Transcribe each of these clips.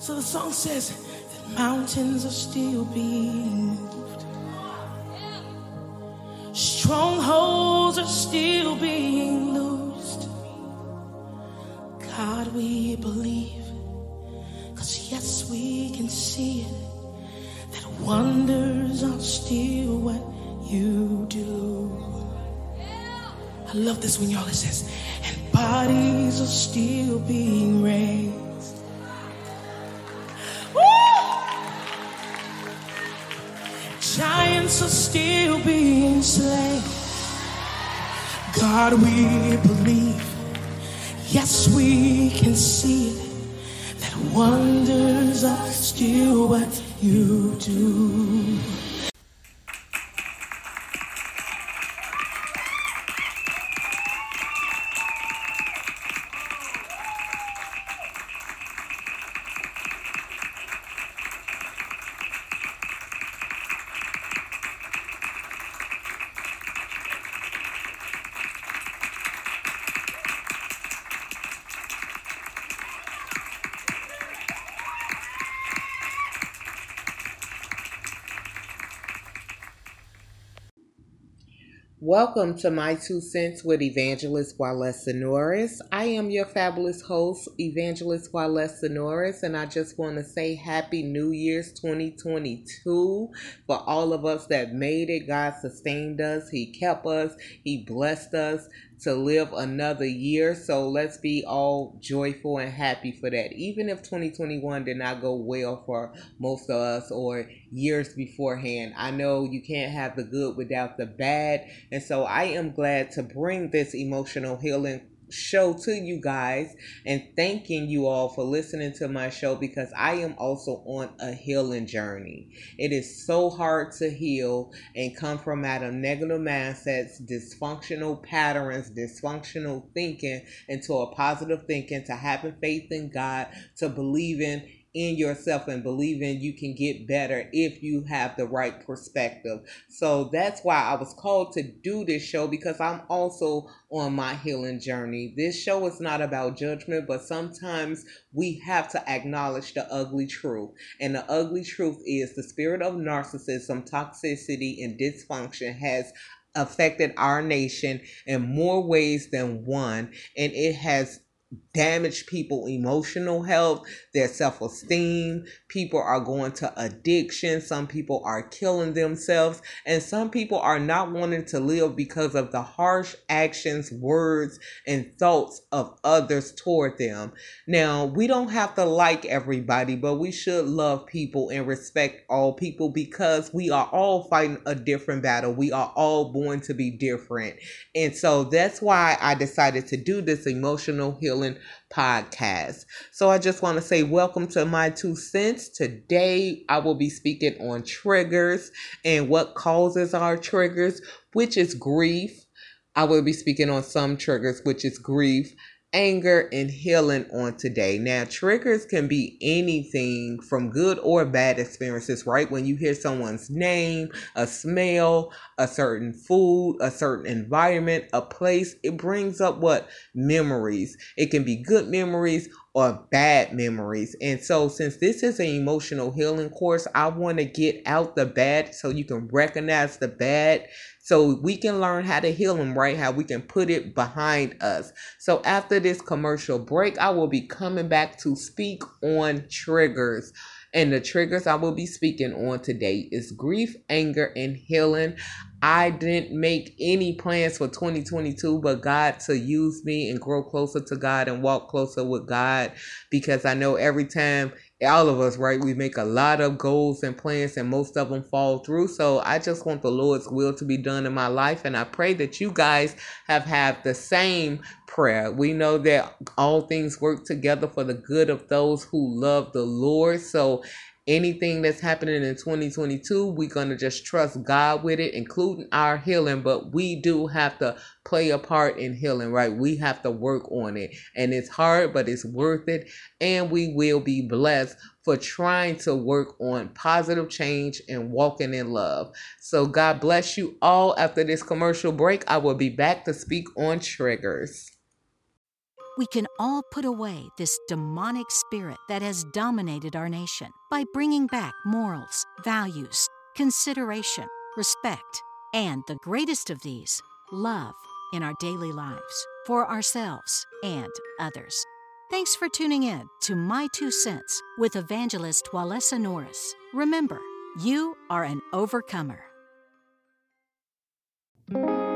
So the song says that mountains are still being moved, strongholds are still being loosed. God, we believe, cause yes, we can see it, that wonders are still what you do. I love this when y'all it says, and bodies are still being raised. Are still being slain. God, we believe. Yes, we can see. That wonders are still what you do. Welcome to My Two Cents with Evangelist Walesa Norris. I am your fabulous host, Evangelist Walesa Norris, and I just want to say Happy New Year's 2022 for all of us that made it. God sustained us, He kept us, He blessed us to live another year. So let's be all joyful and happy for that. Even if 2021 did not go well for most of us or years beforehand, I know you can't have the good without the bad. And so I am glad to bring this emotional healing show to you guys and thanking you all for listening to my show because I am also on a healing journey. It is so hard to heal and come from out of negative mindsets, dysfunctional patterns, dysfunctional thinking into a positive thinking, to having faith in God, to believing in yourself and believing you can get better if you have the right perspective. So that's why I was called to do this show because I'm also on my healing journey. This show is not about judgment, but sometimes we have to acknowledge the ugly truth. And the ugly truth is the spirit of narcissism, toxicity, and dysfunction has affected our nation in more ways than one and it has damage people emotional health their self-esteem. People are going to addiction. Some people are killing themselves. And some people are not wanting to live because of the harsh actions words and thoughts of others toward them. Now we don't have to like everybody but we should love people and respect all people because we are all fighting a different battle. We are all born to be different. And so that's why i decided to do this emotional healing podcast. So I just want to say welcome to my two cents. Today I will be speaking on triggers and what causes our triggers, which is grief. I will be speaking on some triggers, which is grief, anger, and healing on today. Now, triggers can be anything from good or bad experiences, right? When you hear someone's name, a smell, a certain food, a certain environment, a place, it brings up what? Memories. It can be good memories or bad memories. And so, since this is an emotional healing course, I want to get out the bad so you can recognize the bad so we can learn how to heal them, right? How we can put it behind us. So, after this commercial break, I will be coming back to speak on triggers. And the triggers I will be speaking on today is grief, anger, and healing. I didn't make any plans for 2022, but God to use me and grow closer to God and walk closer with God because I know every time all of us, right, we make a lot of goals and plans and most of them fall through. So I just want the Lord's will to be done in my life. And I pray that you guys have had the same prayer. We know that all things work together for the good of those who love the Lord. So anything that's happening in 2022, we're going to just trust God with it, including our healing. But we do have to play a part in healing, right? We have to work on it. And it's hard, but it's worth it. And we will be blessed for trying to work on positive change and walking in love. So, God bless you all. After this commercial break, I will be back to speak on triggers. We can all put away this demonic spirit that has dominated our nation by bringing back morals, values, consideration, respect, and the greatest of these, love, in our daily lives, for ourselves and others. Thanks for tuning in to My Two Cents with evangelist Walesa Norris. Remember, you are an overcomer.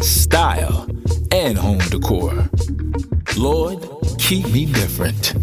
style, and home decor? Lord, keep me different.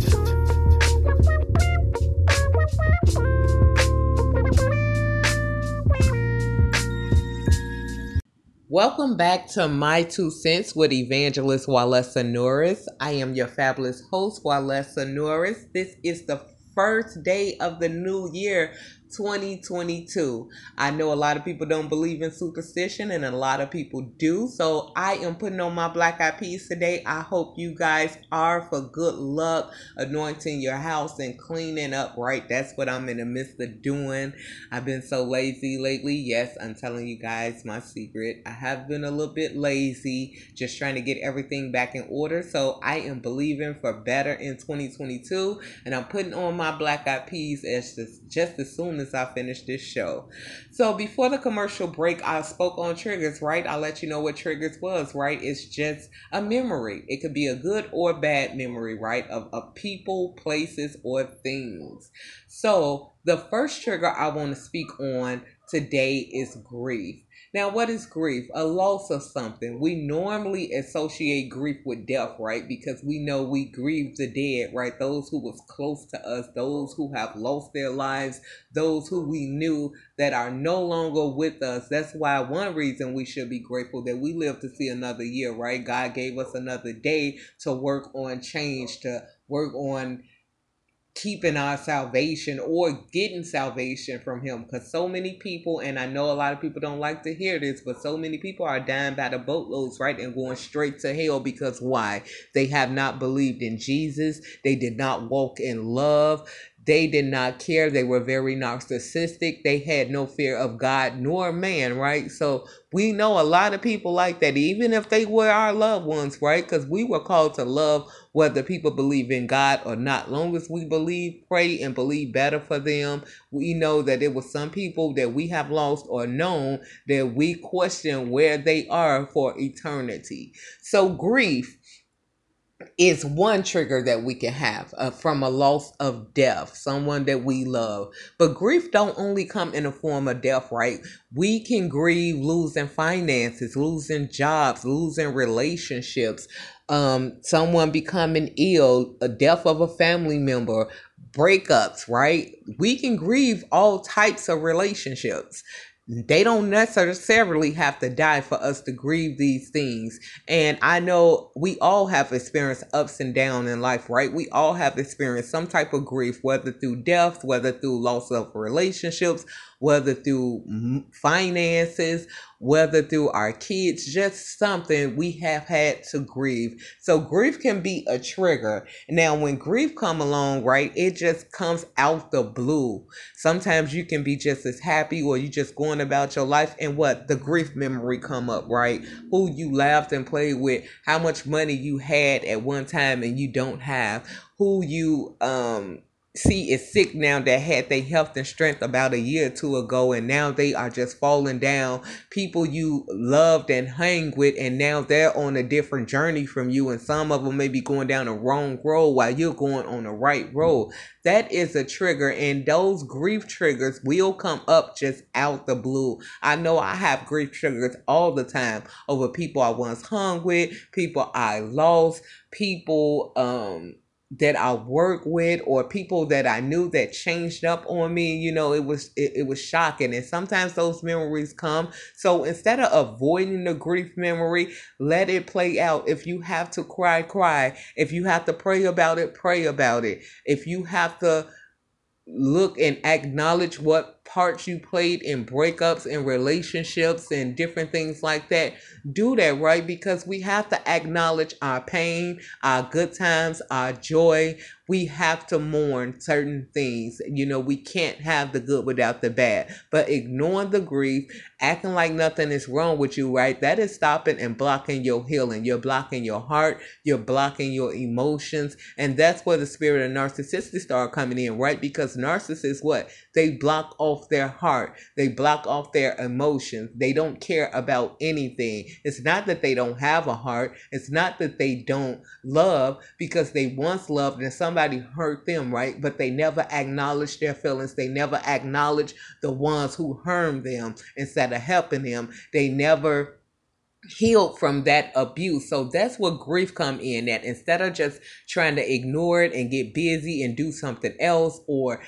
Welcome back to My Two Cents with Evangelist Walesa Norris. I am your fabulous host, Walesa Norris. This is the first day of the new year. 2022. I know a lot of people don't believe in superstition and a lot of people do. So I am putting on my black eyed peas today. I hope you guys are for good luck, anointing your house and cleaning up right. That's what I'm in the midst of doing. I've been so lazy lately. Yes, I'm telling you guys my secret. I have been a little bit lazy, just trying to get everything back in order. So I am believing for better in 2022 and I'm putting on my black eyed peas as just, just as soon as I finish this show. So before the commercial break, I spoke on triggers, right? I'll let you know what triggers was, right? It's just a memory. It could be a good or bad memory, right? Of, of people, places, or things. So the first trigger I want to speak on today is grief. Now, what is grief? A loss of something. We normally associate grief with death, right? Because we know we grieve the dead, right? Those who was close to us, those who have lost their lives, those who we knew that are no longer with us. That's why one reason we should be grateful that we live to see another year, right? God gave us another day to work on change, to work on keeping our salvation or getting salvation from him because so many people and i know a lot of people don't like to hear this but so many people are dying by the boatloads right and going straight to hell because why? They have not believed in jesus. They did not walk in love they did not care. They were very narcissistic. They had no fear of God nor man, right? So we know a lot of people like that, even if they were our loved ones, right? Because we were called to love whether people believe in God or not. Long as we believe, pray, and believe better for them, we know that it was some people that we have lost or known that we question where they are for eternity. So grief is one trigger that we can have uh, from a loss of death someone that we love. But grief don't only come in the form of death right? We can grieve losing finances losing jobs losing relationships um, someone becoming ill a death of a family member breakups right? We can grieve all types of relationships they don't necessarily have to die for us to grieve these things. And I know we all have experienced ups and downs in life, right? We all have experienced some type of grief, whether through death, whether through loss of relationships, whether through finances, whether through our kids, just something we have had to grieve. So grief can be a trigger. Now, when grief come along, right, it just comes out the blue. Sometimes you can be just as happy or you just going about your life and what the grief memory come up, right? Who you laughed and played with, how much money you had at one time and you don't have, who you um see is sick now that had their health and strength about a year or two ago and now they are just falling down. People you loved and hang with and now they're on a different journey from you and some of them may be going down the wrong road while you're going on the right road. That is a trigger and those grief triggers will come up just out the blue. I know i have grief triggers all the time over people i once hung with people i lost people um that I work with or people that I knew that changed up on me, you know, it was it, it was shocking. And sometimes those memories come. So instead of avoiding the grief memory, let it play out. If you have to cry, cry. If you have to pray about it, pray about it. If you have to look and acknowledge what parts you played in breakups and relationships and different things like that do that right because we have to acknowledge our pain our good times our joy we have to mourn certain things. You know, we can't have the good without the bad. But ignoring the grief, acting like nothing is wrong with you, right? That is stopping and blocking your healing. You're blocking your heart, you're blocking your emotions. And that's where the spirit of narcissistic start coming in, right? Because narcissists, what? They block off their heart, they block off their emotions. They don't care about anything. It's not that they don't have a heart, it's not that they don't love because they once loved and somebody hurt them, right? But they never acknowledge their feelings. They never acknowledge the ones who harmed them instead of helping them. They never healed from that abuse. So that's what grief come in that instead of just trying to ignore it and get busy and do something else or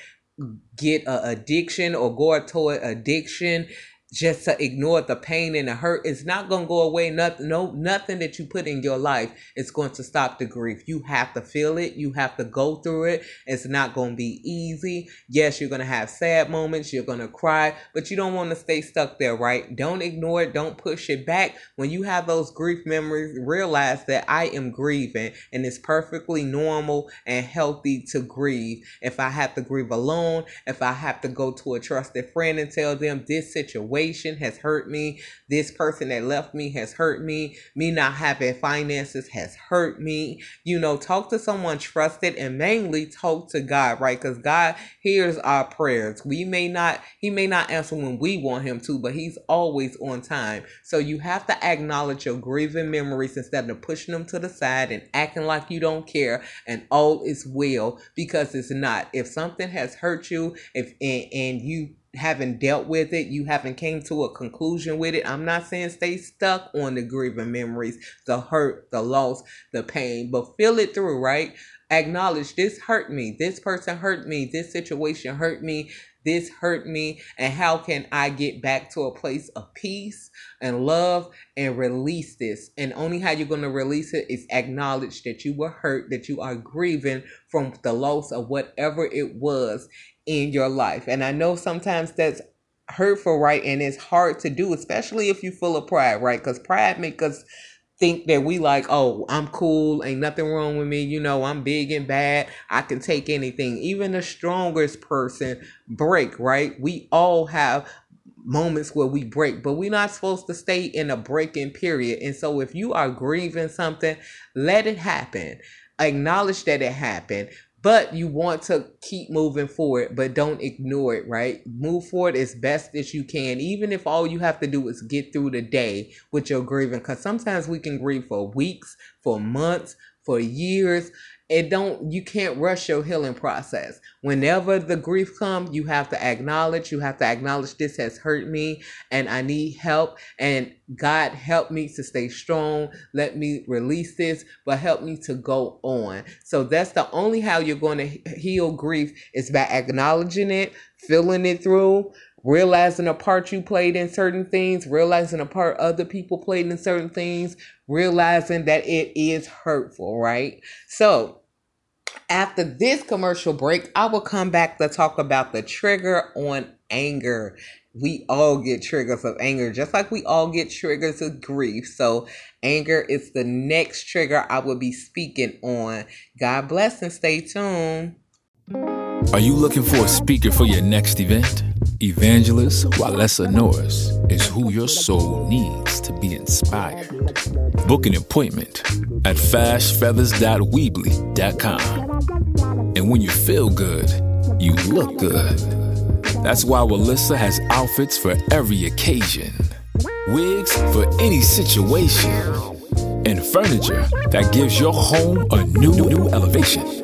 get a addiction or go toward addiction just to ignore the pain and the hurt. It's not going to go away. Nothing no nothing that you put in your life is going to stop the grief. You have to feel it. You have to go through it. It's not going to be easy. Yes you're going to have sad moments. You're going to cry but you don't want to stay stuck there right? Don't ignore it. Don't push it back. When you have those grief memories realize that i am grieving and it's perfectly normal and healthy to grieve. If i have to grieve alone if i have to go to a trusted friend and tell them this situation situation has hurt me. This person that left me has hurt me. Me not having finances has hurt me. You know, talk to someone trusted and mainly talk to God, right? Because God hears our prayers. We may not, He may not answer when we want Him to, but He's always on time. So you have to acknowledge your grieving memories instead of pushing them to the side and acting like you don't care and all is well because it's not. If something has hurt you, if and, and you haven't dealt with it, you haven't came to a conclusion with it. I'm not saying stay stuck on the grieving memories, the hurt, the loss, the pain, but feel it through, right? Acknowledge this hurt me. This person hurt me. This situation hurt me. This hurt me. And how can I get back to a place of peace and love and release this? And only how you're going to release it is acknowledge that you were hurt, that you are grieving from the loss of whatever it was in your life. And I know sometimes that's hurtful, right? And it's hard to do, especially if you full of pride, right? Because pride makes us think that we like, oh, I'm cool, ain't nothing wrong with me, you know, I'm big and bad, I can take anything. Even the strongest person break, right? We all have moments where we break, but we're not supposed to stay in a breaking period. And so if you are grieving something, let it happen. Acknowledge that it happened, but you want to keep moving forward, but don't ignore it, right? Move forward as best as you can, even if all you have to do is get through the day with your grieving. Because sometimes we can grieve for weeks, for months, for years, it don't you can't rush your healing process. Whenever the grief comes you have to acknowledge you have to acknowledge this has hurt me and i need help and god help me to stay strong. Let me release this but help me to go on. So that's the only how you're going to heal grief is by acknowledging it feeling it through realizing a part you played in certain things, realizing a part other people played in certain things, realizing that it is hurtful, right? So, after this commercial break, I will come back to talk about the trigger on anger. We all get triggers of anger, just like we all get triggers of grief. So, anger is the next trigger I will be speaking on. God bless and stay tuned. Are you looking for a speaker for your next event? Evangelist Walesa Norris is who your soul needs to be inspired. Book an appointment at fashfeathers.weebly.com. And when you feel good, you look good. That's why Walesa has outfits for every occasion, wigs for any situation, and furniture that gives your home a new, new elevation.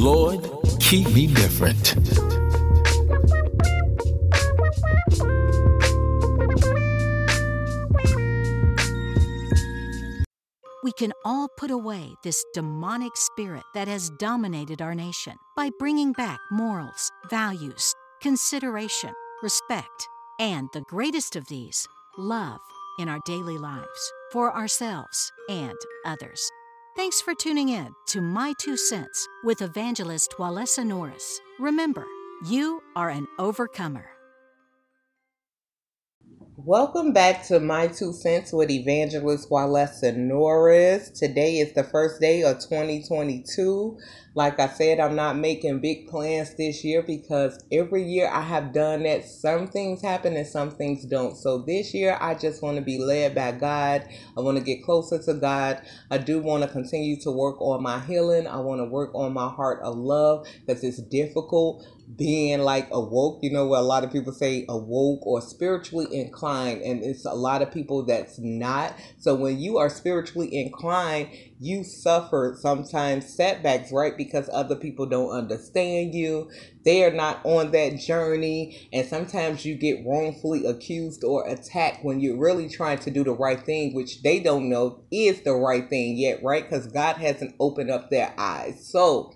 Lord, keep me different. we can all put away this demonic spirit that has dominated our nation by bringing back morals, values, consideration, respect, and the greatest of these, love, in our daily lives for ourselves and others. Thanks for tuning in to My Two Cents with evangelist Walesa Norris. Remember, you are an overcomer. Welcome back to My Two Cents with Evangelist Walesa Norris. Today is the first day of 2022. Like I said, I'm not making big plans this year because every year I have done that. Some things happen and some things don't. So this year I just want to be led by God. I want to get closer to God. I do want to continue to work on my healing. I want to work on my heart of love because it's difficult being like awoke, you know, what a lot of people say awoke or spiritually inclined, and it's a lot of people that's not. So when you are spiritually inclined, you suffer sometimes setbacks, right? Because other people don't understand you. They are not on that journey. And sometimes you get wrongfully accused or attacked when you're really trying to do the right thing, which they don't know is the right thing yet, right? Because God hasn't opened up their eyes. So,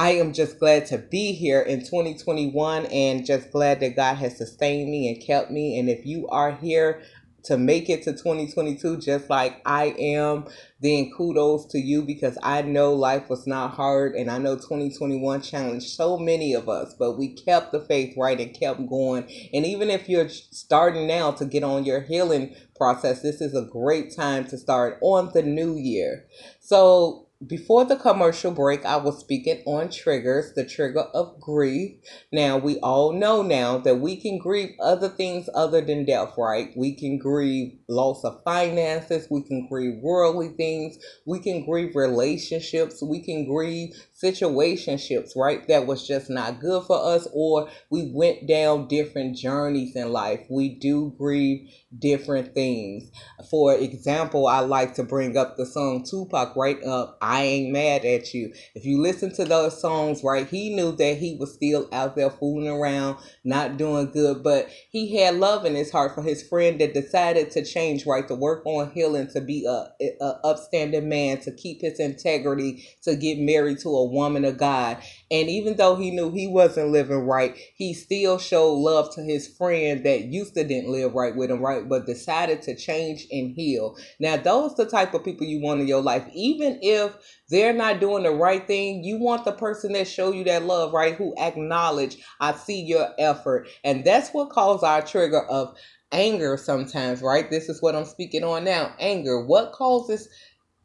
I am just glad to be here in 2021 and just glad that God has sustained me and kept me. And if you are here to make it to 2022 just like I am, then kudos to you because I know life was not hard and I know 2021 challenged so many of us, but we kept the faith right and kept going. And even if you're starting now to get on your healing process, this is a great time to start on the new year. So before the commercial break, I was speaking on triggers, the trigger of grief. Now, we all know now that we can grieve other things other than death, right? We can grieve loss of finances, we can grieve worldly things, we can grieve relationships, we can grieve situationships, right? That was just not good for us, or we went down different journeys in life. We do grieve different things. For example, I like to bring up the song Tupac, right? Up, I ain't mad at you. If you listen to those songs, right, he knew that he was still out there fooling around, not doing good, but he had love in his heart for his friend that decided to change, right, to work on healing, to be a, a upstanding man, to keep his integrity, to get married to a woman of God. And even though he knew he wasn't living right, he still showed love to his friend that used to didn't live right with him, right? But decided to change and heal. Now, those the type of people you want in your life. Even if they're not doing the right thing, you want the person that show you that love, right? Who acknowledge, I see your effort. And that's what causes our trigger of anger sometimes, right? This is what I'm speaking on now. Anger. What causes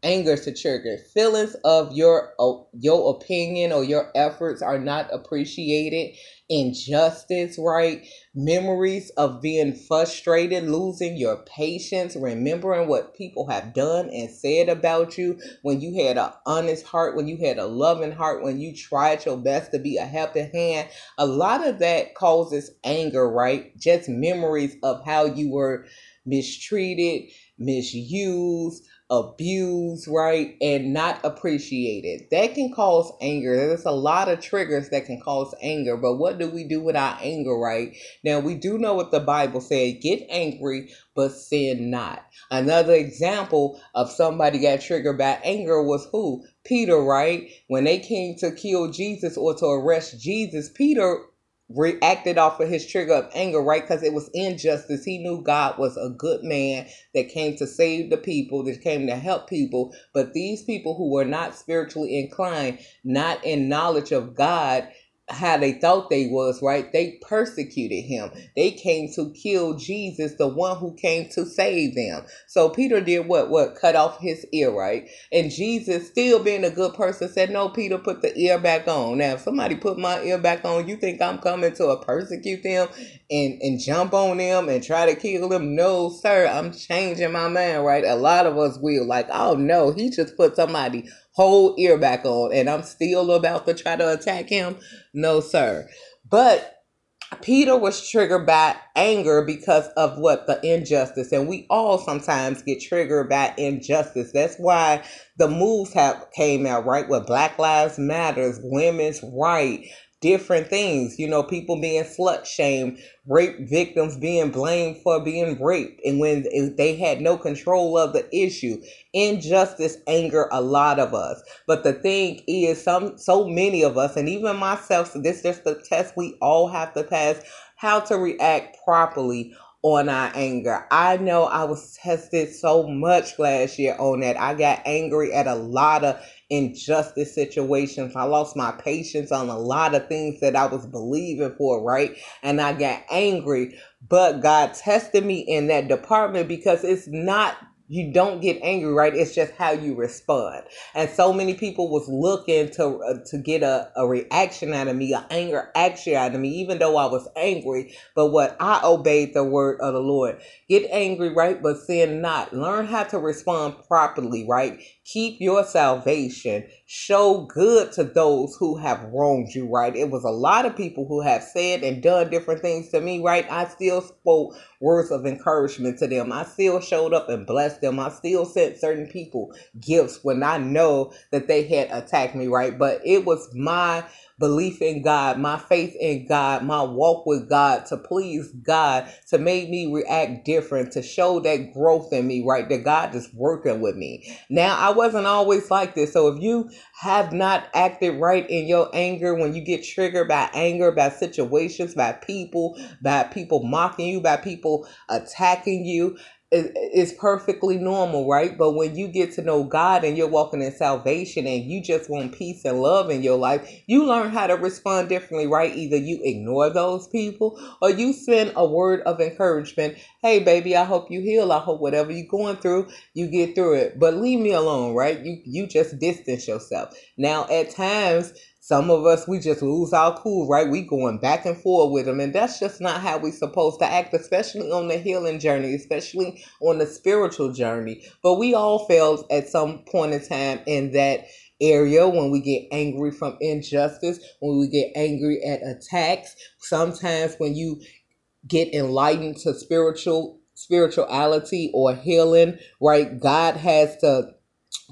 anger to trigger. Feelings of your your opinion or your efforts are not appreciated. Injustice right? Memories of being frustrated losing your patience remembering what people have done and said about you. When you had an honest heart when you had a loving heart when you tried your best to be a helping hand. A lot of that causes anger right? Just memories of how you were mistreated misused abused, right, and not appreciated. That can cause anger. There's a lot of triggers that can cause anger, but what do we do with our anger, right? Now, we do know what the Bible said get angry, but sin not. Another example of somebody got triggered by anger was who? Peter, right? When they came to kill Jesus or to arrest Jesus, Peter reacted off of his trigger of anger, right? Because it was injustice. He knew God was a good man that came to save the people, that came to help people. But these people who were not spiritually inclined, not in knowledge of God, how they thought they was, right? They persecuted him. They came to kill Jesus, the one who came to save them. So Peter did what? What? Cut off his ear, right? And Jesus, still being a good person, said, No, Peter, put the ear back on. Now, if somebody put my ear back on, you think I'm coming to persecute them and, and jump on them and try to kill them? No, sir. I'm changing my mind, right? A lot of us will. Like, oh no, he just put somebody whole ear back on and I'm still about to try to attack him? No, sir. But Peter was triggered by anger because of what the injustice, and we all sometimes get triggered by injustice. That's why the moves have came out right with Black Lives Matters, women's right, different things. You know, people being slut shamed, rape victims being blamed for being raped, and when they had no control of the issue, injustice anger a lot of us. But the thing is, some so many of us, and even myself, so this is the test we all have to pass, how to react properly on our anger. I know I was tested so much last year on that. I got angry at a lot of injustice situations. I lost my patience on a lot of things that I was believing for, right? And I got angry, but God tested me in that department because it's not you don't get angry right? It's just how you respond. And so many people was looking to uh, to get a, a reaction out of me an anger action out of me even though i was angry. But what i obeyed the word of the lord. Get angry right? But sin not. Learn how to respond properly right? Keep your salvation. Show good to those who have wronged you right? It was a lot of people who have said and done different things to me right? I still spoke words of encouragement to them. I still showed up and blessed them i still sent certain people gifts when i know that they had attacked me right but it was my belief in God, my faith in God, my walk with God to please God, to make me react different, to show that growth in me, right? That God is working with me. Now, I wasn't always like this. So if you have not acted right in your anger, when you get triggered by anger, by situations, by people, by people mocking you, by people attacking you, is perfectly normal, right? But when you get to know God and you're walking in salvation and you just want peace and love in your life, you learn how to respond differently, right? Either you ignore those people or you send a word of encouragement. Hey, baby, I hope you heal. I hope whatever you're going through, you get through it. But leave me alone, right? You you just distance yourself. Now, at times some of us, we just lose our cool, right? We going back and forth with them. And that's just not how we supposed to act, especially on the healing journey, especially on the spiritual journey. But we all failed at some point in time in that area when we get angry from injustice, when we get angry at attacks. Sometimes when you get enlightened to spiritual spirituality or healing, right? God has to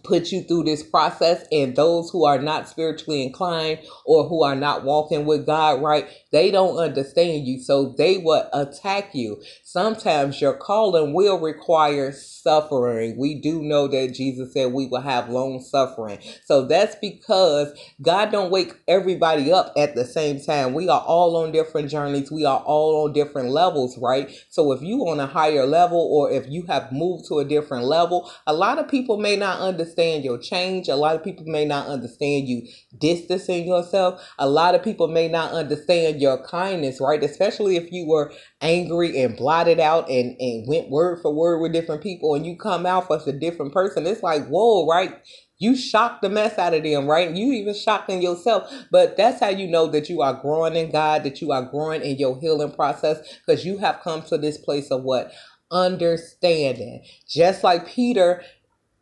put you through this process and those who are not spiritually inclined or who are not walking with God right they don't understand you so they will attack you. Sometimes your calling will require suffering. We do know that Jesus said we will have long suffering. So that's because God don't wake everybody up at the same time. We are all on different journeys. We are all on different levels right? So if you on a higher level or if you have moved to a different level a lot of people may not understand understand your change. A lot of people may not understand you distancing yourself. A lot of people may not understand your kindness, right? Especially if you were angry and blotted out and, and went word for word with different people and you come out as a different person. It's like, whoa, right? You shocked the mess out of them, right? You even shocked in yourself. But that's how you know that you are growing in God, that you are growing in your healing process, because you have come to this place of what? Understanding. Just like Peter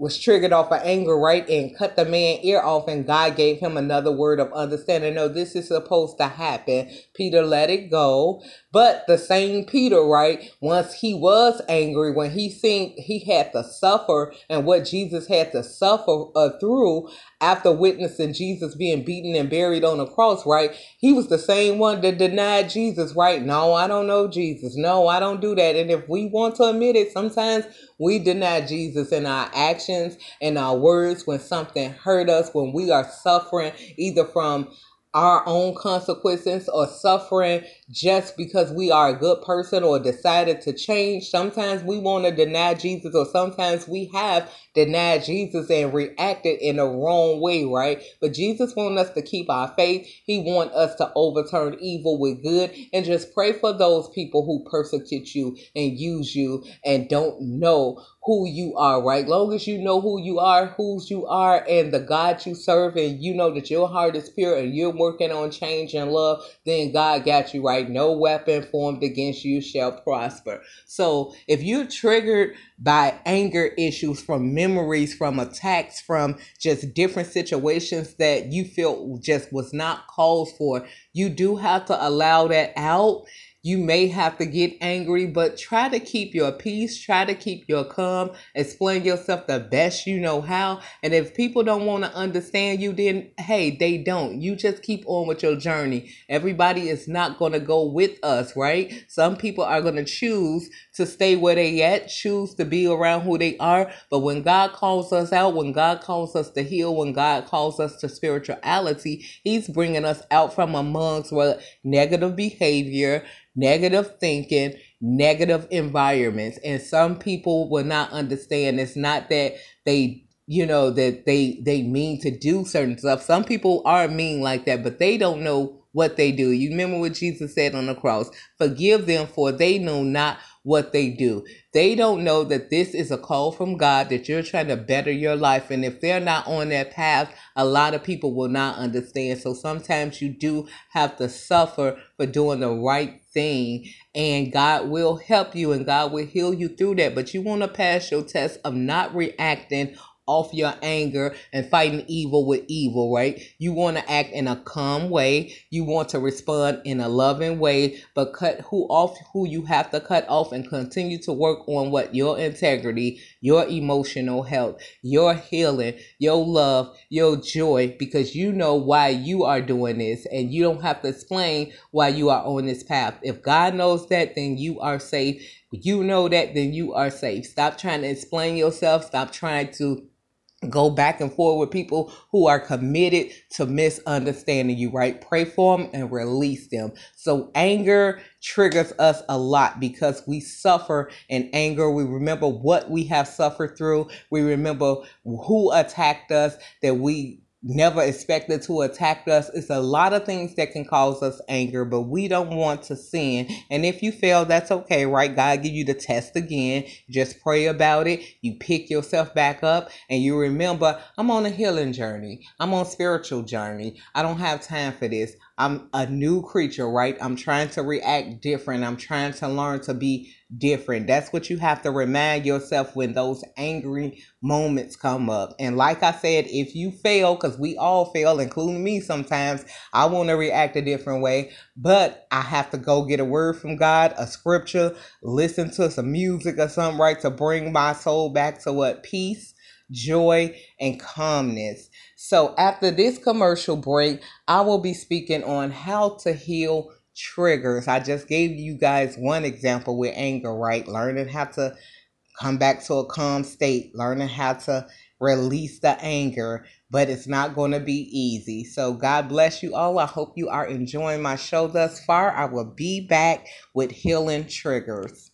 was triggered off of anger, right? And cut the man ear off, and God gave him another word of understanding. No, this is supposed to happen. Peter let it go. But the same Peter, right? Once he was angry, when he seen he had to suffer and what Jesus had to suffer uh, through after witnessing Jesus being beaten and buried on a cross, right? He was the same one that denied Jesus, right? No, I don't know Jesus. No, I don't do that. And if we want to admit it, sometimes we deny Jesus in our actions and our words when something hurt us, when we are suffering either from our own consequences or suffering just because we are a good person or decided to change. Sometimes we want to deny Jesus, or sometimes we have denied Jesus and reacted in the wrong way, right? But Jesus wants us to keep our faith. He wants us to overturn evil with good and just pray for those people who persecute you and use you and don't know who you are, right? Long as you know who you are, whose you are, and the God you serve, and you know that your heart is pure and you're working on change and love, then God got you right. No weapon formed against you shall prosper. So if you're triggered by anger issues from memories, from attacks, from just different situations that you feel just was not called for, you do have to allow that out you may have to get angry, but try to keep your peace, try to keep your calm, explain yourself the best you know how. And if people don't want to understand you, then hey, they don't. You just keep on with your journey. Everybody is not going to go with us, right? Some people are going to choose to stay where they at, choose to be around who they are. But when God calls us out, when God calls us to heal, when God calls us to spirituality, He's bringing us out from amongst what negative behavior negative thinking, negative environments. And some people will not understand. It's not that they you know that they they mean to do certain stuff. Some people are mean like that, but they don't know what they do. You remember what Jesus said on the cross? Forgive them for they know not what they do. They don't know that this is a call from God, that you're trying to better your life. And if they're not on that path, a lot of people will not understand. So sometimes you do have to suffer for doing the right thing. And God will help you and God will heal you through that. But you want to pass your test of not reacting off your anger and fighting evil with evil, right? You want to act in a calm way. You want to respond in a loving way, but cut who off who you have to cut off and continue to work on what your integrity, your emotional health, your healing, your love, your joy, because you know why you are doing this and you don't have to explain why you are on this path. If God knows that, then you are safe. You know that, then you are safe. Stop trying to explain yourself. Stop trying to go back and forth with people who are committed to misunderstanding you, right? Pray for them and release them. So anger triggers us a lot because we suffer in anger. We remember what we have suffered through. We remember who attacked us that we never expected to attack us. It's a lot of things that can cause us anger, but we don't want to sin. And if you fail, that's okay, right? God give you the test again. Just pray about it. You pick yourself back up and you remember, I'm on a healing journey. I'm on spiritual journey. I don't have time for this. I'm a new creature, right? I'm trying to react different. I'm trying to learn to be different. That's what you have to remind yourself when those angry moments come up. And like I said, if you fail, because we all fail, including me sometimes, I want to react a different way, but I have to go get a word from God, a scripture, listen to some music or something, right, to bring my soul back to what? Peace, joy, and calmness. So after this commercial break, I will be speaking on how to heal triggers. I just gave you guys one example with anger, right? Learning how to come back to a calm state, learning how to release the anger, but it's not going to be easy. So, God bless you all. I hope you are enjoying my show thus far. I will be back with healing triggers.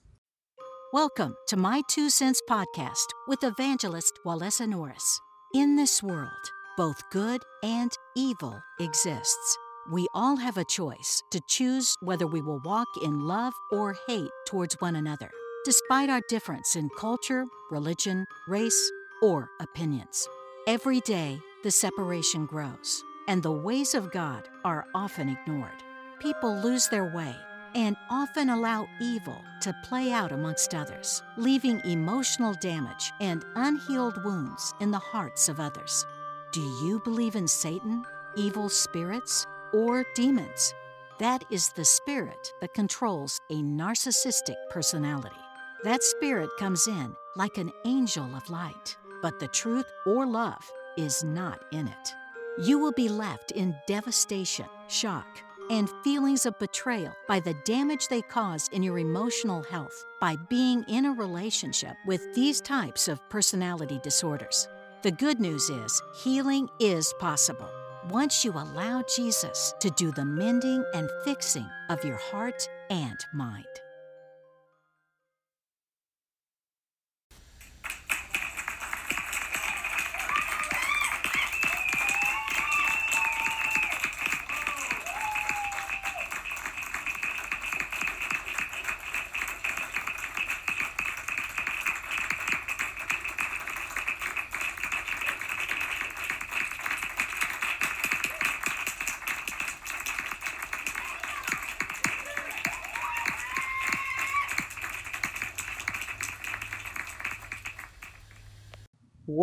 Welcome to My Two Cents podcast with evangelist Walesa Norris. In this world, both good and evil exists. We all have a choice to choose whether we will walk in love or hate towards one another, despite our difference in culture, religion, race, or opinions. Every day, the separation grows, and the ways of God are often ignored. People lose their way and often allow evil to play out amongst others, leaving emotional damage and unhealed wounds in the hearts of others. Do you believe in Satan, evil spirits, or demons. That is the spirit that controls a narcissistic personality. That spirit comes in like an angel of light, but the truth or love is not in it. You will be left in devastation, shock, and feelings of betrayal by the damage they cause in your emotional health by being in a relationship with these types of personality disorders. The good news is healing is possible once you allow Jesus to do the mending and fixing of your heart and mind.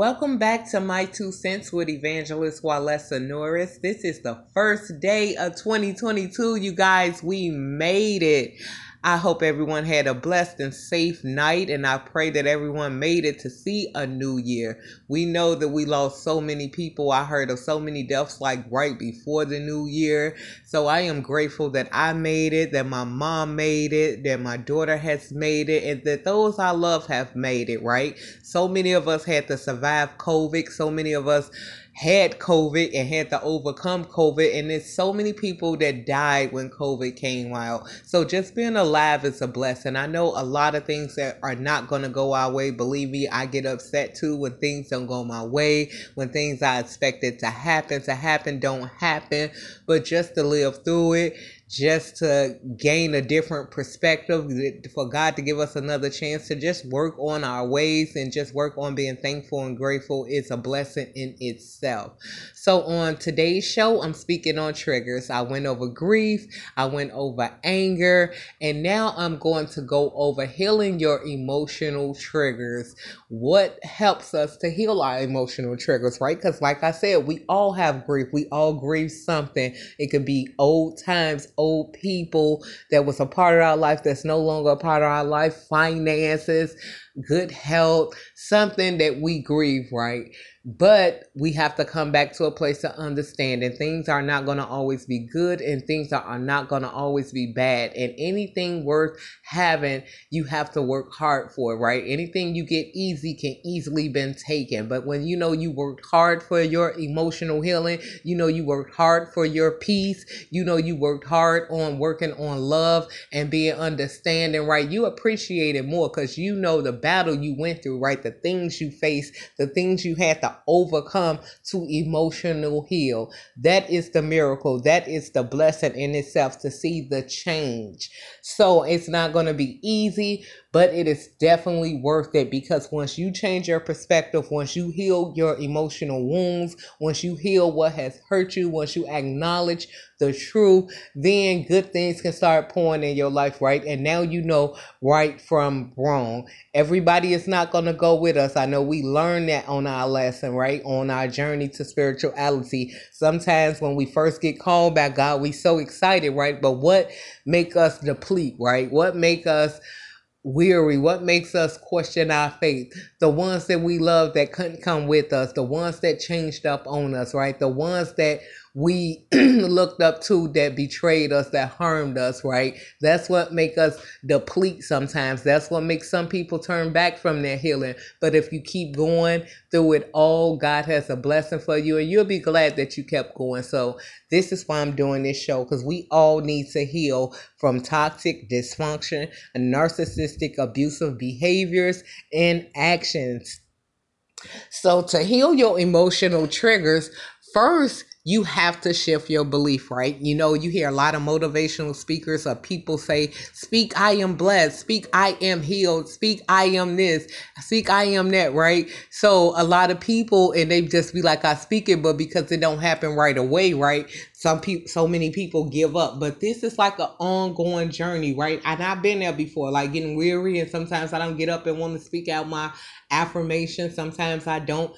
Welcome back to My Two Cents with Evangelist Walesa Norris. This is the first day of 2022, you guys. We made it. I hope everyone had a blessed and safe night, and I pray that everyone made it to see a new year. We know that we lost so many people. I heard of so many deaths like right before the new year. So I am grateful that I made it, that my mom made it, that my daughter has made it, and that those I love have made it, right? So many of us had to survive COVID. So many of us had COVID and had to overcome COVID. And there's so many people that died when COVID came out. So just being alive is a blessing. I know a lot of things that are not going to go our way. Believe me, I get upset too when things don't go my way, when things I expected to happen to happen don't happen. But just to live through it just to gain a different perspective, for God to give us another chance to just work on our ways and just work on being thankful and grateful is a blessing in itself. So, on today's show, I'm speaking on triggers. I went over grief, I went over anger, and now I'm going to go over healing your emotional triggers. What helps us to heal our emotional triggers, right? Because, like I said, we all have grief, we all grieve something. It could be old times, old people that was a part of our life that's no longer a part of our life, finances, good health, something that we grieve, right? But we have to come back to a place of understanding things are not going to always be good and things are not going to always be bad. And anything worth having, you have to work hard for, right? Anything you get easy can easily been taken. But when you know you worked hard for your emotional healing, you know you worked hard for your peace, you know you worked hard on working on love and being understanding, right? You appreciate it more because you know the battle you went through, right? The things you faced, the things you had to overcome to emotional heal. That is the miracle. That is the blessing in itself to see the change. So it's not going to be easy, but it is definitely worth it because once you change your perspective, once you heal your emotional wounds, once you heal what has hurt you, once you acknowledge the truth, then good things can start pouring in your life, right? And now you know right from wrong. Everybody is not going to go with us. I know we learned that on our lesson, right? On our journey to spirituality. Sometimes when we first get called by God, we so excited, right? But what make us deplete, right? What make us weary, what makes us question our faith, the ones that we love that couldn't come with us, the ones that changed up on us, right? The ones that we looked up to that betrayed us, that harmed us, right? That's what make us deplete sometimes. That's what makes some people turn back from their healing. But if you keep going through it all, God has a blessing for you and you'll be glad that you kept going. So this is why I'm doing this show because we all need to heal from toxic dysfunction narcissistic abusive behaviors and actions. So to heal your emotional triggers, first you have to shift your belief, right? You know, you hear a lot of motivational speakers or people say, Speak, I am blessed, speak, I am healed, speak, I am this, speak, I am that, right? So a lot of people, and they just be like, I speak it, but because it don't happen right away, right? Some people, so many people give up, but this is like an ongoing journey, right? And I've been there before, like getting weary, and sometimes I don't get up and want to speak out my affirmation. Sometimes I don't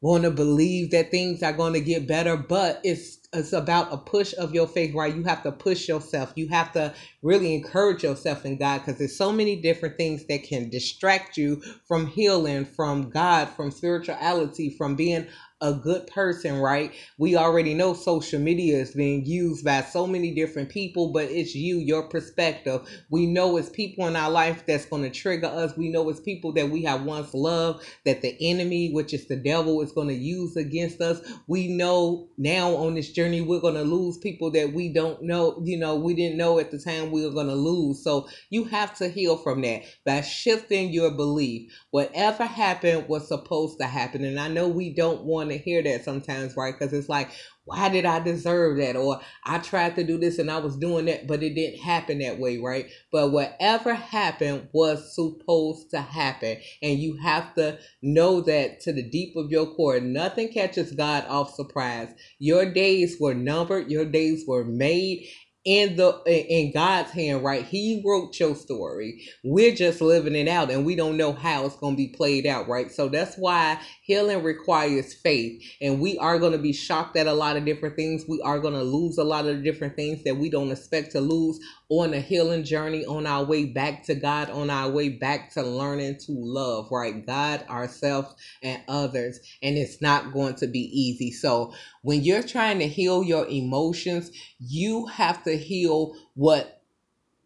want to believe that things are going to get better, but it's it's about a push of your faith, right? You have to push yourself. You have to really encourage yourself in God because there's so many different things that can distract you from healing, from God, from spirituality, from being a good person, right? We already know social media is being used by so many different people, but it's you, your perspective. We know it's people in our life that's going to trigger us. We know it's people that we have once loved that the enemy, which is the devil, is going to use against us. We know now on this journey we're going to lose people that we don't know, you know, we didn't know at the time we were going to lose. So you have to heal from that by shifting your belief. Whatever happened was supposed to happen. And I know we don't want to hear that sometimes, right? Because it's like, why did I deserve that? Or I tried to do this and I was doing that, but it didn't happen that way, right? But whatever happened was supposed to happen. And you have to know that to the deep of your core, nothing catches God off surprise. Your days were numbered, your days were made, in the in God's hand, right? He wrote your story. We're just living it out and we don't know how it's going to be played out, right? So that's why healing requires faith. And we are going to be shocked at a lot of different things. We are going to lose a lot of different things that we don't expect to lose on a healing journey on our way back to God, on our way back to learning to love, right? God, ourselves, and others. And it's not going to be easy. So when you're trying to heal your emotions, you have to heal what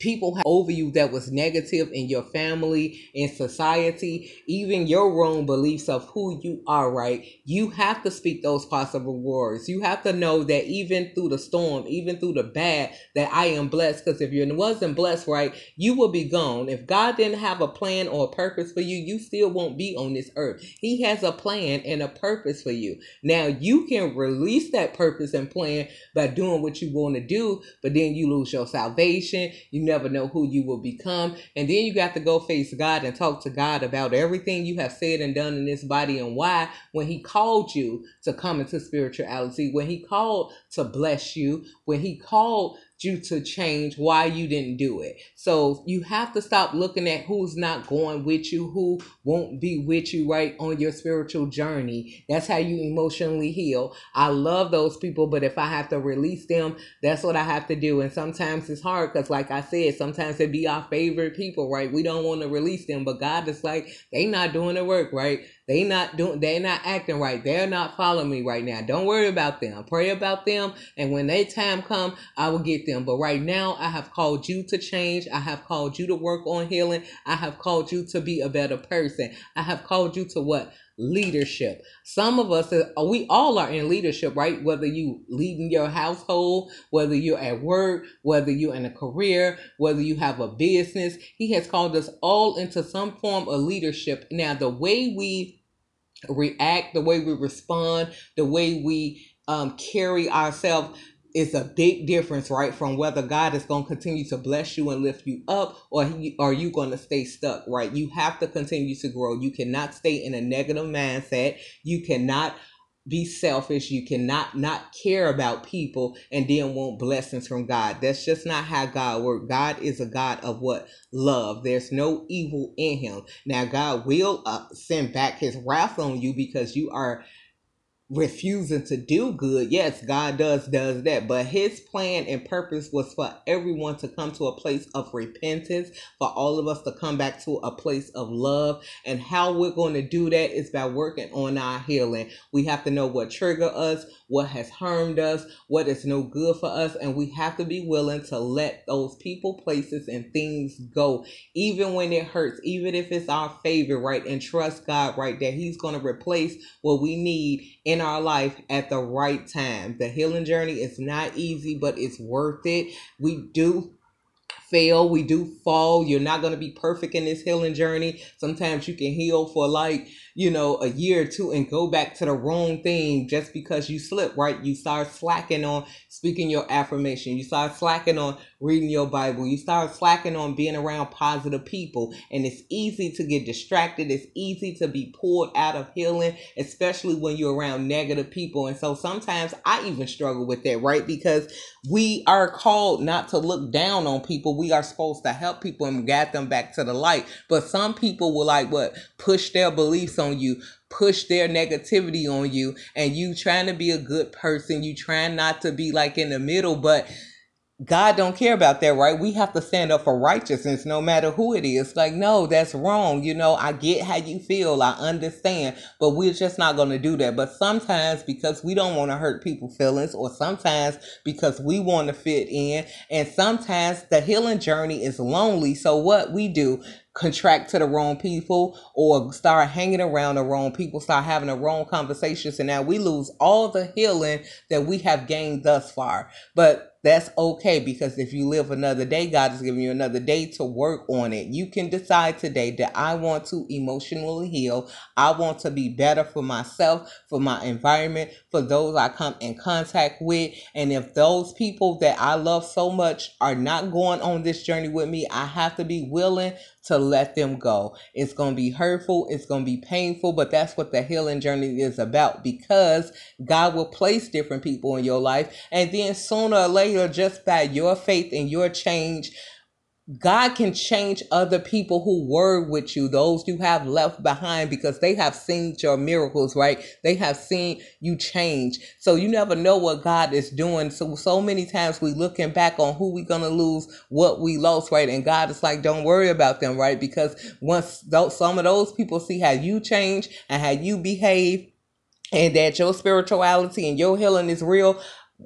people over you that was negative in your family, in society, even your own beliefs of who you are, right? You have to speak those positive words. You have to know that even through the storm, even through the bad, that I am blessed. Because if you wasn't blessed, right, you will be gone. If God didn't have a plan or a purpose for you, you still won't be on this earth. He has a plan and a purpose for you. Now you can release that purpose and plan by doing what you want to do, but then you lose your salvation. You never know who you will become. And then you got to go face God and talk to God about everything you have said and done in this body and why when he called you to come into spirituality, when he called to bless you, when he called you to change why you didn't do it. So you have to stop looking at who's not going with you, who won't be with you right on your spiritual journey. That's how you emotionally heal. I love those people, but if I have to release them, that's what I have to do. And sometimes it's hard because, like I said, sometimes it be our favorite people, right? We don't want to release them, but God is like, they not doing the work, right? They not doing they're not acting right. They're not following me right now. Don't worry about them. Pray about them. And when their time come, I will get them. But right now I have called you to change. I have called you to work on healing. I have called you to be a better person. I have called you to what? Leadership. Some of us, uh, we all are in leadership, right? Whether you leading your household, whether you're at work, whether you're in a career, whether you have a business, He has called us all into some form of leadership. Now, the way we react, the way we respond, the way we um, carry ourselves it's a big difference, right? From whether God is going to continue to bless you and lift you up, or are you going to stay stuck, right? You have to continue to grow. You cannot stay in a negative mindset. You cannot be selfish. You cannot not care about people and then want blessings from God. That's just not how God works. God is a God of what love. There's no evil in Him. Now, God will uh, send back His wrath on you because you are refusing to do good. Yes god does does that. But his plan and purpose was for everyone to come to a place of repentance for all of us to come back to a place of love. And how we're going to do that is by working on our healing. We have to know what trigger us what has harmed us what is no good for us and we have to be willing to let those people places and things go even when it hurts even if it's our favorite right and trust god right that he's going to replace what we need in our life at the right time. The healing journey is not easy, but it's worth it. We do fail, we do fall. You're not going to be perfect in this healing journey. Sometimes you can heal for like you know, a year or two and go back to the wrong thing just because you slip, right? You start slacking on speaking your affirmation. You start slacking on reading your Bible. You start slacking on being around positive people. And it's easy to get distracted. It's easy to be pulled out of healing, especially when you're around negative people. And so sometimes I even struggle with that, right? Because we are called not to look down on people. We are supposed to help people and guide them back to the light. But some people will like what push their beliefs on you, push their negativity on you, and you trying to be a good person, you trying not to be like in the middle, but God don't care about that, right? We have to stand up for righteousness no matter who it is. Like, no, that's wrong. You know, I get how you feel. I understand, but we're just not going to do that. But sometimes because we don't want to hurt people's feelings or sometimes because we want to fit in and sometimes the healing journey is lonely. So what we do, contract to the wrong people or start hanging around the wrong people, start having the wrong conversations. And now we lose all the healing that we have gained thus far. But that's okay because if you live another day, God is giving you another day to work on it. You can decide today that I want to emotionally heal. I want to be better for myself, for my environment, for those I come in contact with. And if those people that I love so much are not going on this journey with me, I have to be willing to let them go. It's going to be hurtful, it's going to be painful, but that's what the healing journey is about because God will place different people in your life. And then sooner or later, just by your faith and your change, God can change other people who were with you, those you have left behind, because they have seen your miracles, right? They have seen you change. So you never know what God is doing. So so many times we looking back on who we gonna lose, what we lost, right? And God is like, don't worry about them, right? Because once those, some of those people see how you change and how you behave, and that your spirituality and your healing is real,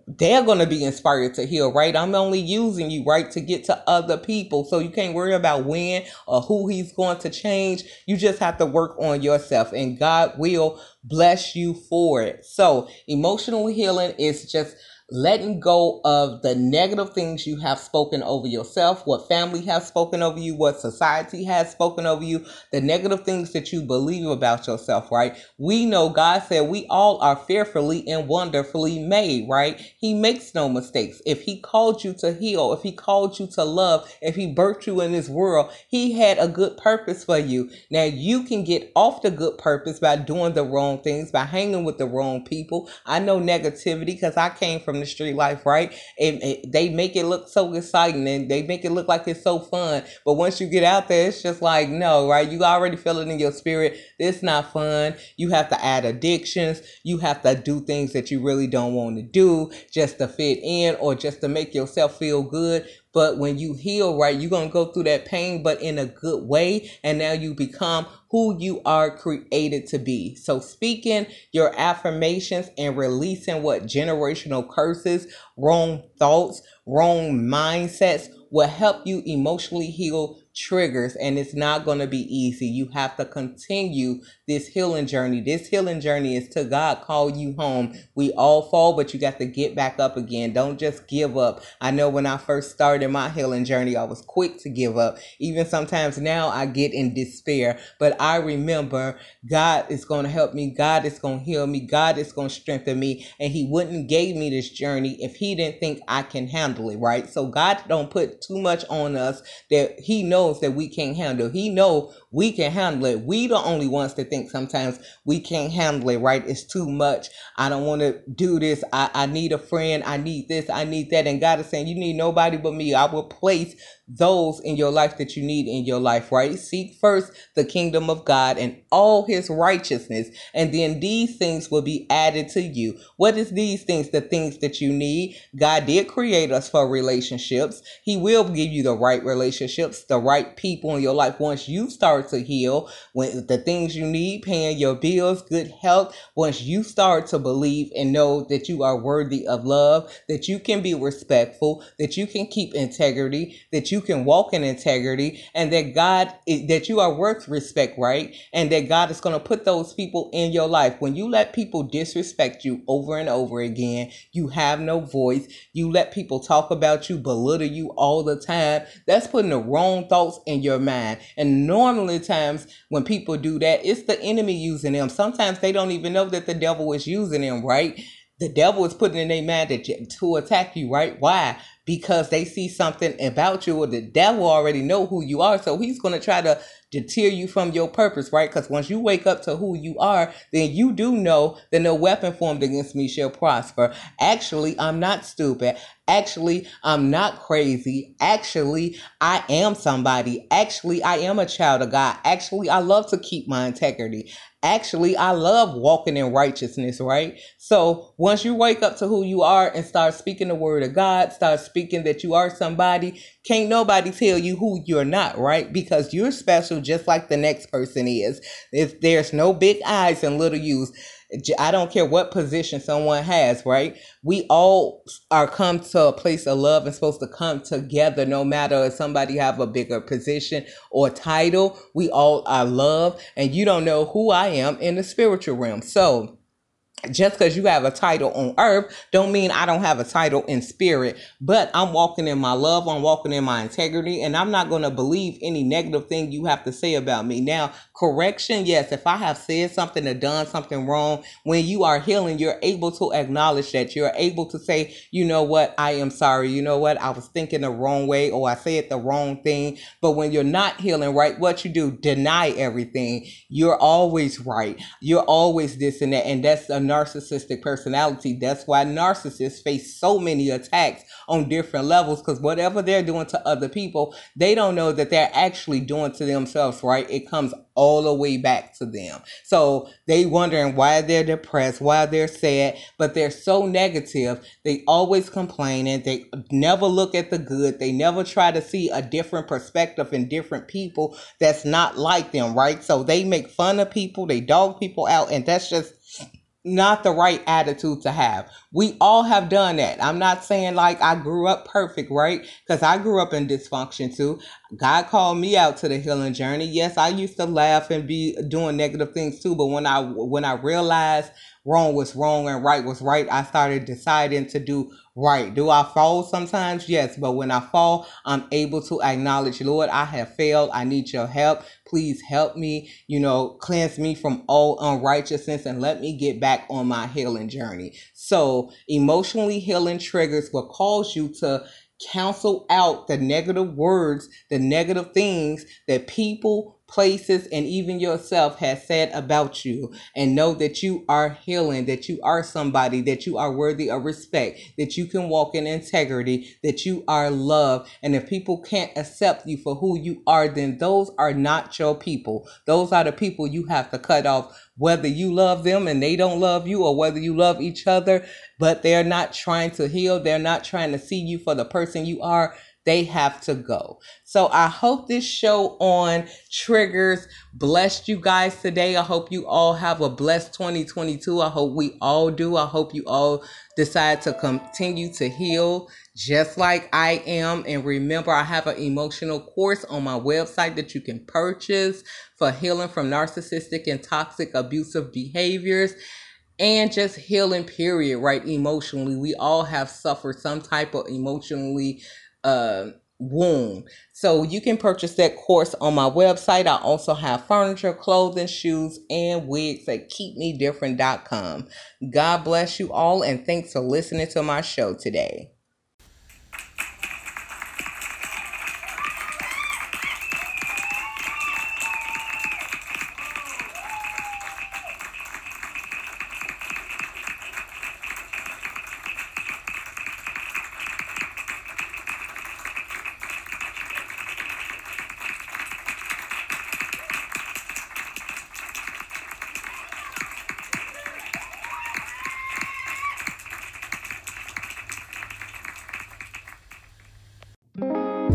they're going to be inspired to heal, right? I'm only using you, right, to get to other people. So you can't worry about when or who he's going to change. You just have to work on yourself, and God will bless you for it. So, emotional healing is just letting go of the negative things you have spoken over yourself, what family has spoken over you, what society has spoken over you, the negative things that you believe about yourself, right? We know God said we all are fearfully and wonderfully made, right? He makes no mistakes. If He called you to heal, if He called you to love, if He birthed you in this world, He had a good purpose for you. Now you can get off the good purpose by doing the wrong things, by hanging with the wrong people. I know negativity because I came from the street life, right? And, and they make it look so exciting and they make it look like it's so fun. But once you get out there, it's just like, no, right? You already feel it in your spirit. It's not fun. You have to add addictions. You have to do things that you really don't want to do just to fit in or just to make yourself feel good. But when you heal, right, you're going to go through that pain, but in a good way. And now you become who you are created to be. So, speaking your affirmations and releasing what generational curses, wrong thoughts, wrong mindsets will help you emotionally heal triggers and it's not going to be easy. You have to continue this healing journey. This healing journey is to God call you home. We all fall, but you got to get back up again. Don't just give up. I know when I first started my healing journey, I was quick to give up. Even sometimes now I get in despair, but I remember God is going to help me. God is going to heal me. God is going to strengthen me. And he wouldn't gave me this journey if he didn't think I can handle it, right? So God don't put too much on us that he knows that we can't handle. He know we can handle it. We the only ones that think sometimes we can't handle it, right? It's too much. I don't want to do this. I, I need a friend. I need this. I need that. And God is saying, you need nobody but me. I will place those in your life that you need in your life, right? Seek first the kingdom of God and all his righteousness, and then these things will be added to you. What is these things? The things that you need. God did create us for relationships. He will give you the right relationships, the right people in your life once you start to heal, when the things you need, paying your bills, good health, once you start to believe and know that you are worthy of love, that you can be respectful, that you can keep integrity, that you can walk in integrity and that God, that you are worth respect, right? And that God is going to put those people in your life. When you let people disrespect you over and over again, you have no voice. You let people talk about you, belittle you all the time. That's putting the wrong thoughts in your mind. And normally times when people do that, it's the enemy using them. Sometimes they don't even know that the devil is using them, right? The devil is putting in their mind to, to attack you, right? Why? because they see something about you or the devil already know who you are so he's going to try to deter you from your purpose, right? Because once you wake up to who you are, then you do know that no weapon formed against me shall prosper. Actually, I'm not stupid. Actually, I'm not crazy. Actually, I am somebody. Actually, I am a child of God. Actually, I love to keep my integrity. Actually, I love walking in righteousness, right? So once you wake up to who you are and start speaking the word of God, start speaking that you are somebody, can't nobody tell you who you're not, right? Because you're special just like the next person is. If there's no big I's and little U's, I don't care what position someone has, right? We all are come to a place of love and supposed to come together no matter if somebody have a bigger position or title. We all are love and you don't know who I am in the spiritual realm. So, just because you have a title on earth don't mean i don't have a title in spirit but i'm walking in my love i'm walking in my integrity and i'm not going to believe any negative thing you have to say about me. Now correction yes if i have said something or done something wrong when you are healing you're able to acknowledge that. You're able to say you know what? I am sorry. You know what? I was thinking the wrong way or i said the wrong thing. But when you're not healing right what you do? Deny everything. You're always right. You're always this and that and that's a narcissistic personality. That's why narcissists face so many attacks on different levels because whatever they're doing to other people, they don't know that they're actually doing to themselves, right? It comes all the way back to them. So they wondering why they're depressed, why they're sad, but they're so negative. They always complaining. They never look at the good. They never try to see a different perspective in different people that's not like them, right? So they make fun of people, they dog people out, and that's just not the right attitude to have. We all have done that. I'm not saying like I grew up perfect, right? Because I grew up in dysfunction too. God called me out to the healing journey. Yes, I used to laugh and be doing negative things too, but when I when I realized wrong was wrong and right was right, I started deciding to do right. Do I fall sometimes? Yes, but when I fall, I'm able to acknowledge, Lord, I have failed. I need your help. Please help me, you know, cleanse me from all unrighteousness and let me get back on my healing journey. So, emotionally healing triggers will cause you to cancel out the negative words, the negative things that people places, and even yourself has said about you, and know that you are healing, that you are somebody, that you are worthy of respect, that you can walk in integrity, that you are loved. And if people can't accept you for who you are, then those are not your people. Those are the people you have to cut off, whether you love them and they don't love you, or whether you love each other, but they're not trying to heal, they're not trying to see you for the person you are they have to go. So I hope this show on triggers blessed you guys today. I hope you all have a blessed 2022. I hope we all do. I hope you all decide to continue to heal just like I am. And remember, I have an emotional course on my website that you can purchase for healing from narcissistic and toxic abusive behaviors and just healing period right emotionally we all have suffered some type of emotionally uh, wound. So you can purchase that course on my website. I also have furniture, clothing, shoes, and wigs at keepmedifferent.com. God bless you all and thanks for listening to my show today.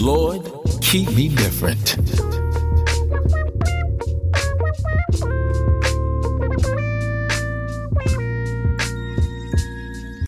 Lord, keep me different.